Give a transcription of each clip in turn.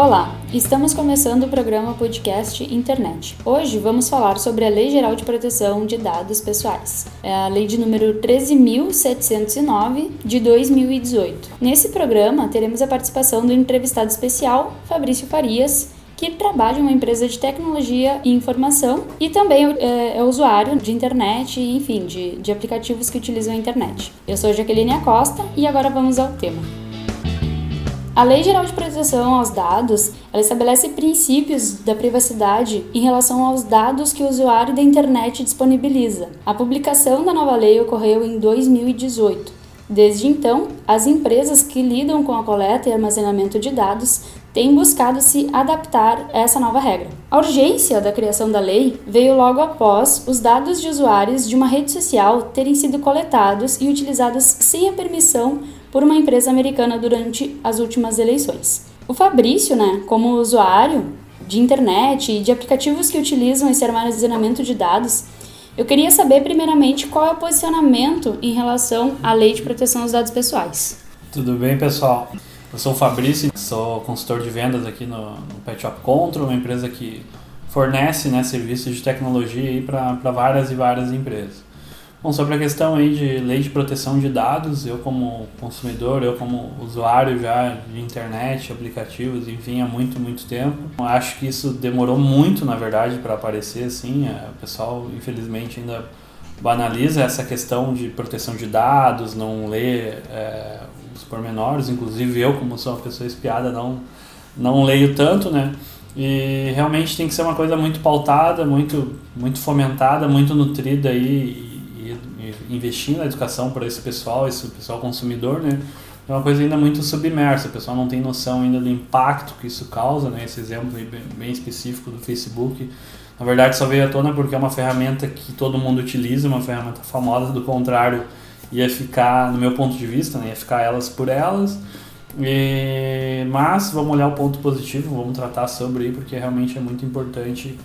Olá, estamos começando o programa podcast Internet. Hoje vamos falar sobre a Lei Geral de Proteção de Dados Pessoais, é a lei de número 13.709 de 2018. Nesse programa teremos a participação do entrevistado especial Fabrício Farias, que trabalha em uma empresa de tecnologia e informação e também é, é usuário de internet enfim, de, de aplicativos que utilizam a internet. Eu sou Jaqueline Acosta e agora vamos ao tema. A Lei Geral de Proteção aos Dados estabelece princípios da privacidade em relação aos dados que o usuário da internet disponibiliza. A publicação da nova lei ocorreu em 2018. Desde então, as empresas que lidam com a coleta e armazenamento de dados têm buscado se adaptar a essa nova regra. A urgência da criação da lei veio logo após os dados de usuários de uma rede social terem sido coletados e utilizados sem a permissão por uma empresa americana durante as últimas eleições. O Fabrício, né, como usuário de internet e de aplicativos que utilizam esse armazenamento de dados, eu queria saber primeiramente qual é o posicionamento em relação à Lei de Proteção aos Dados Pessoais. Tudo bem, pessoal? Eu sou o Fabrício, sou consultor de vendas aqui no, no Pet Shop Control, uma empresa que fornece né, serviços de tecnologia para várias e várias empresas. Bom, sobre a questão aí de lei de proteção de dados, eu como consumidor, eu como usuário já de internet, aplicativos, enfim, há muito, muito tempo, acho que isso demorou muito, na verdade, para aparecer, assim, é, o pessoal, infelizmente, ainda banaliza essa questão de proteção de dados, não lê é, os pormenores, inclusive eu, como sou uma pessoa espiada, não, não leio tanto, né? E realmente tem que ser uma coisa muito pautada, muito, muito fomentada, muito nutrida aí investir na educação para esse pessoal, esse pessoal consumidor, né? É uma coisa ainda muito submersa, o pessoal não tem noção ainda do impacto que isso causa, né? Esse exemplo bem específico do Facebook, na verdade só veio à tona porque é uma ferramenta que todo mundo utiliza, uma ferramenta famosa, do contrário ia ficar, no meu ponto de vista, né? ia ficar elas por elas, e... mas vamos olhar o ponto positivo, vamos tratar sobre porque realmente é muito importante.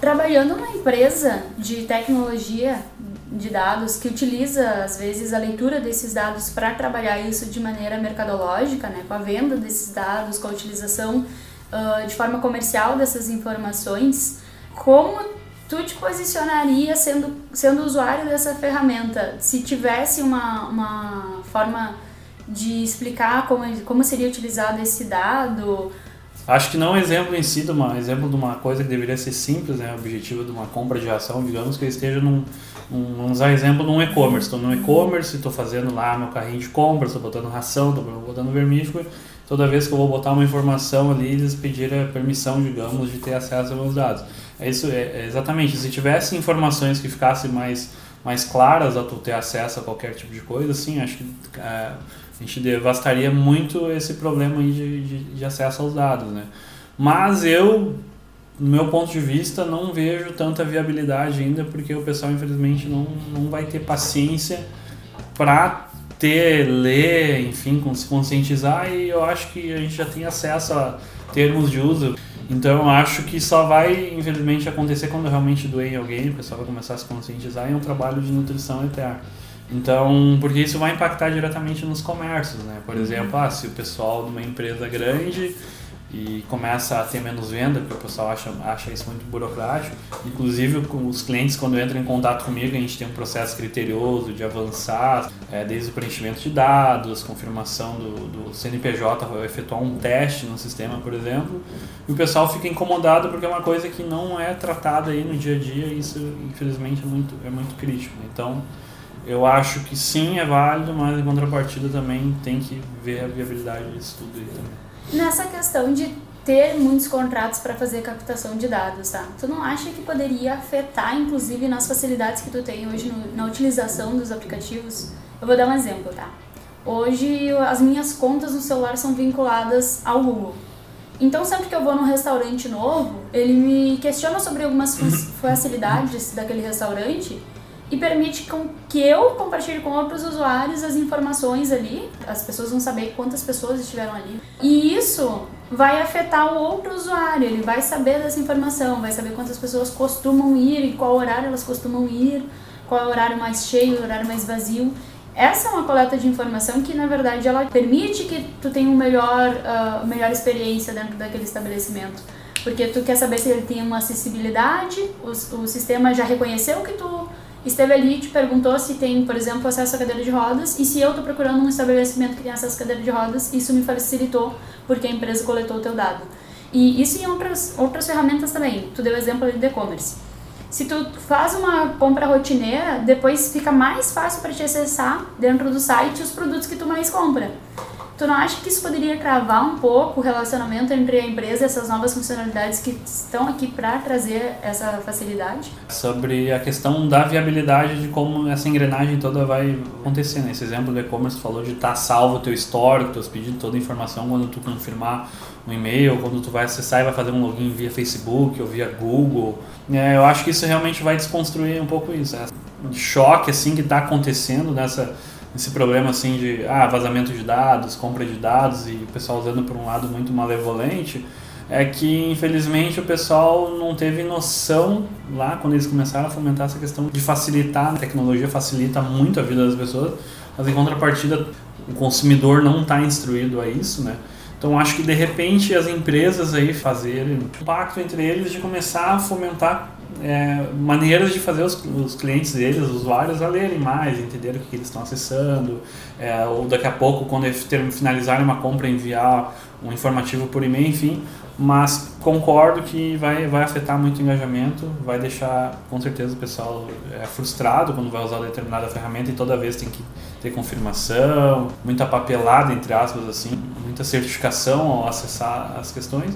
Trabalhando numa empresa de tecnologia, de dados que utiliza às vezes a leitura desses dados para trabalhar isso de maneira mercadológica, né, com a venda desses dados, com a utilização uh, de forma comercial dessas informações, como tu te posicionaria sendo, sendo usuário dessa ferramenta? Se tivesse uma, uma forma de explicar como, como seria utilizado esse dado, Acho que não é um exemplo em si, de uma, exemplo de uma coisa que deveria ser simples, né? Objetivo de uma compra de ação, digamos que eu esteja num, um, vamos usar exemplo num e-commerce. Estou no e-commerce, estou fazendo lá meu carrinho de compra, estou botando ração, estou botando vermífugo. Toda vez que eu vou botar uma informação ali, eles pedirem a permissão, digamos, de ter acesso aos meus dados. É isso, é, é exatamente. Se tivesse informações que ficassem mais, mais claras ao tu ter acesso a qualquer tipo de coisa, sim, acho que é, a gente devastaria muito esse problema de, de, de acesso aos dados, né? Mas eu no meu ponto de vista, não vejo tanta viabilidade ainda, porque o pessoal, infelizmente, não, não vai ter paciência para ter, ler, enfim, se conscientizar, e eu acho que a gente já tem acesso a termos de uso. Então, eu acho que só vai, infelizmente, acontecer quando realmente doer em alguém, o pessoal vai começar a se conscientizar, e é um trabalho de nutrição eterno. Então, porque isso vai impactar diretamente nos comércios, né? Por exemplo, ah, se o pessoal de uma empresa grande e começa a ter menos venda, porque o pessoal acha, acha isso muito burocrático. Inclusive, os clientes, quando entram em contato comigo, a gente tem um processo criterioso de avançar, é, desde o preenchimento de dados, confirmação do, do CNPJ, efetuar um teste no sistema, por exemplo, e o pessoal fica incomodado porque é uma coisa que não é tratada aí no dia a dia e isso, infelizmente, é muito, é muito crítico. Então, eu acho que sim, é válido, mas em contrapartida também tem que ver a viabilidade disso tudo aí também. Nessa questão de ter muitos contratos para fazer captação de dados, tá? Tu não acha que poderia afetar, inclusive, nas facilidades que tu tem hoje no, na utilização dos aplicativos? Eu vou dar um exemplo, tá? Hoje as minhas contas no celular são vinculadas ao Google. Então sempre que eu vou num restaurante novo, ele me questiona sobre algumas facilidades daquele restaurante e permite com que eu compartilhe com outros usuários as informações ali. As pessoas vão saber quantas pessoas estiveram ali. E isso vai afetar o outro usuário, ele vai saber dessa informação, vai saber quantas pessoas costumam ir e qual horário elas costumam ir, qual é o horário mais cheio, o horário mais vazio. essa é uma coleta de informação que na verdade ela permite que tu tenha uma melhor, uh, melhor experiência dentro daquele estabelecimento. Porque tu quer saber se ele tem uma acessibilidade, o, o sistema já reconheceu que tu esteve ali te perguntou se tem, por exemplo, acesso à cadeira de rodas, e se eu estou procurando um estabelecimento que tem acesso à cadeira de rodas, isso me facilitou porque a empresa coletou o teu dado. E isso em outras, outras ferramentas também. Tu deu exemplo de e-commerce. Se tu faz uma compra rotineira, depois fica mais fácil para te acessar dentro do site os produtos que tu mais compra. Tu não acha que isso poderia travar um pouco o relacionamento entre a empresa e essas novas funcionalidades que estão aqui para trazer essa facilidade? Sobre a questão da viabilidade de como essa engrenagem toda vai acontecer. Né? Esse exemplo do e-commerce falou de estar tá salvo o teu histórico, teus pedidos, toda a informação quando tu confirmar um e-mail, quando tu vai acessar e vai fazer um login via Facebook ou via Google. É, eu acho que isso realmente vai desconstruir um pouco isso. Esse choque assim que está acontecendo nessa esse problema assim de ah, vazamento de dados, compra de dados e o pessoal usando por um lado muito malevolente, é que infelizmente o pessoal não teve noção lá quando eles começaram a fomentar essa questão de facilitar, a tecnologia facilita muito a vida das pessoas, mas em contrapartida o consumidor não está instruído a isso, né? Então acho que de repente as empresas aí fazerem um pacto entre eles de começar a fomentar é, maneiras de fazer os, os, clientes deles, os usuários, a lerem mais, entender o que, eles estão acessando, é, ou daqui a pouco, quando eles finalizarem uma compra, enviar um informativo por e-mail, enfim. Mas concordo que vai, vai afetar muito o engajamento, vai deixar com certeza o pessoal é, frustrado quando vai usar determinada ferramenta e toda vez tem que ter confirmação, muita papelada, entre aspas, assim, muita certificação ao acessar as questões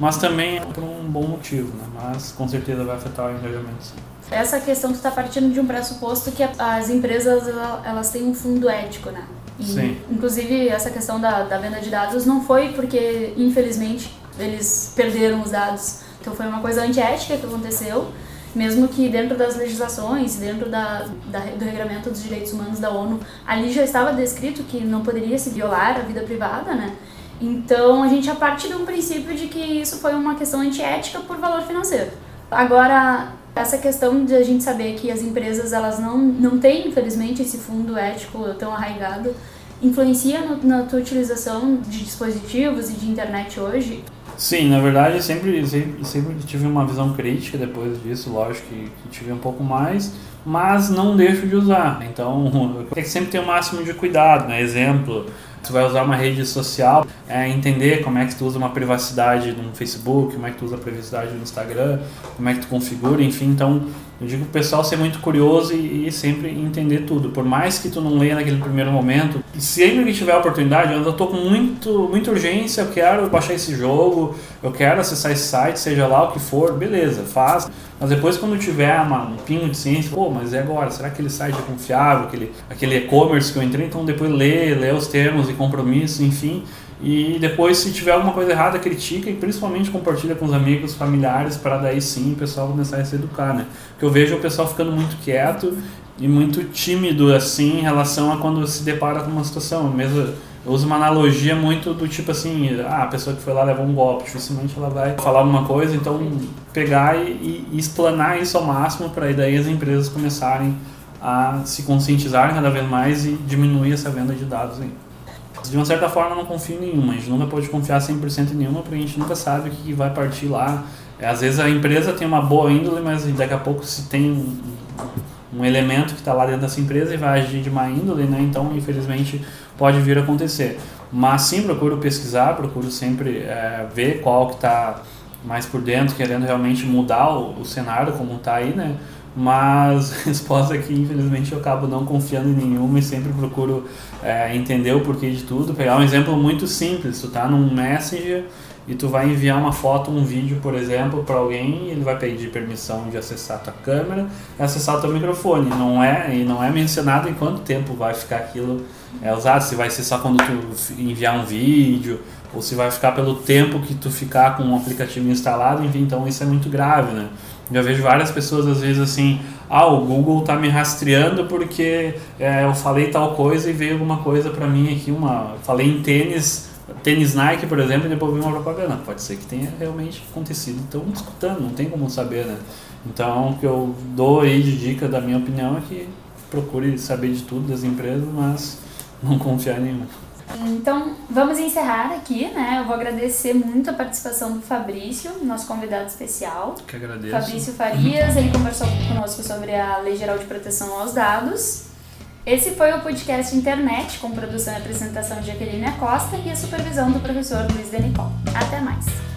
mas também é por um bom motivo, né? Mas com certeza vai afetar o engajamento. Sim. Essa questão está partindo de um pressuposto que as empresas elas têm um fundo ético, né? E, sim. Inclusive essa questão da, da venda de dados não foi porque infelizmente eles perderam os dados, então foi uma coisa antiética que aconteceu mesmo que dentro das legislações, dentro da, da, do regramento dos direitos humanos da ONU, ali já estava descrito que não poderia se violar a vida privada, né? Então a gente já parte de um princípio de que isso foi uma questão antiética por valor financeiro. Agora, essa questão de a gente saber que as empresas elas não, não têm, infelizmente, esse fundo ético tão arraigado, influencia no, na tua utilização de dispositivos e de internet hoje? Sim, na verdade, sempre, sempre, sempre tive uma visão crítica depois disso, lógico que, que tive um pouco mais, mas não deixo de usar. Então, tem que sempre ter o máximo de cuidado, né? Exemplo, tu vai usar uma rede social, é, entender como é que tu usa uma privacidade no Facebook, como é que tu usa a privacidade no Instagram, como é que tu configura, enfim, então eu digo pro pessoal ser muito curioso e, e, sempre entender tudo. Por mais que tu não leia naquele primeiro momento, sempre que tiver a oportunidade, eu tô com muito, muita urgência, eu quero baixar esse jogo, eu quero acessar esse site, seja lá o que for, beleza, faz. Mas depois quando tiver uma, um pingo de ciência, pô, mas e agora? Será que aquele site é confiável? Aquele, aquele e-commerce que eu entrei? Então depois lê, lê os termos e compromissos, enfim. E depois, se tiver alguma coisa errada, critica e principalmente compartilha com os amigos, familiares, para daí sim o pessoal começar a se educar, né? Porque eu vejo o pessoal ficando muito quieto e muito tímido, assim, em relação a quando se depara com uma situação. Mesmo eu uso uma analogia muito do tipo assim, ah, a pessoa que foi lá levou um golpe, dificilmente ela vai falar alguma coisa, então pegar e, e explanar isso ao máximo para daí as empresas começarem a se conscientizarem cada vez mais e diminuir essa venda de dados aí. De uma certa forma, eu não confio em nenhuma. A gente nunca pode confiar 100% em nenhuma, porque a gente nunca sabe o que vai partir lá. É, às vezes a empresa tem uma boa índole, mas daqui a pouco se tem um, um elemento que está lá dentro dessa empresa e vai agir de má índole, né? Então, infelizmente, pode vir a acontecer. Mas sim, procuro pesquisar, procuro sempre é, ver qual que está mais por dentro, querendo realmente mudar o, o cenário como está aí, né? Mas resposta que infelizmente eu acabo não confiando em nenhuma e sempre procuro é, entender o porquê de tudo. Pegar um exemplo muito simples, tu tá num Messenger e tu vai enviar uma foto, um vídeo, por exemplo, para alguém, e ele vai pedir permissão de acessar a tua câmera e acessar o teu microfone. Não é e não é mencionado em quanto tempo vai ficar aquilo é, usado, se vai ser só quando tu enviar um vídeo ou se vai ficar pelo tempo que tu ficar com o aplicativo instalado, enfim, então isso é muito grave, né? Já vejo várias pessoas às vezes assim, ah, o Google tá me rastreando porque é, eu falei tal coisa e veio alguma coisa para mim aqui, uma, falei em tênis, tênis Nike, por exemplo, e depois veio uma propaganda. Pode ser que tenha realmente acontecido. Então, escutando, não tem como saber, né? Então, o que eu dou aí de dica da minha opinião é que procure saber de tudo das empresas, mas não confiar em nenhuma. Então, vamos encerrar aqui, né? Eu vou agradecer muito a participação do Fabrício, nosso convidado especial. Que agradeço. Fabrício Farias, ele conversou conosco sobre a Lei Geral de Proteção aos Dados. Esse foi o podcast Internet, com produção e apresentação de Jaqueline Costa e a supervisão do professor Luiz Denicol. Até mais!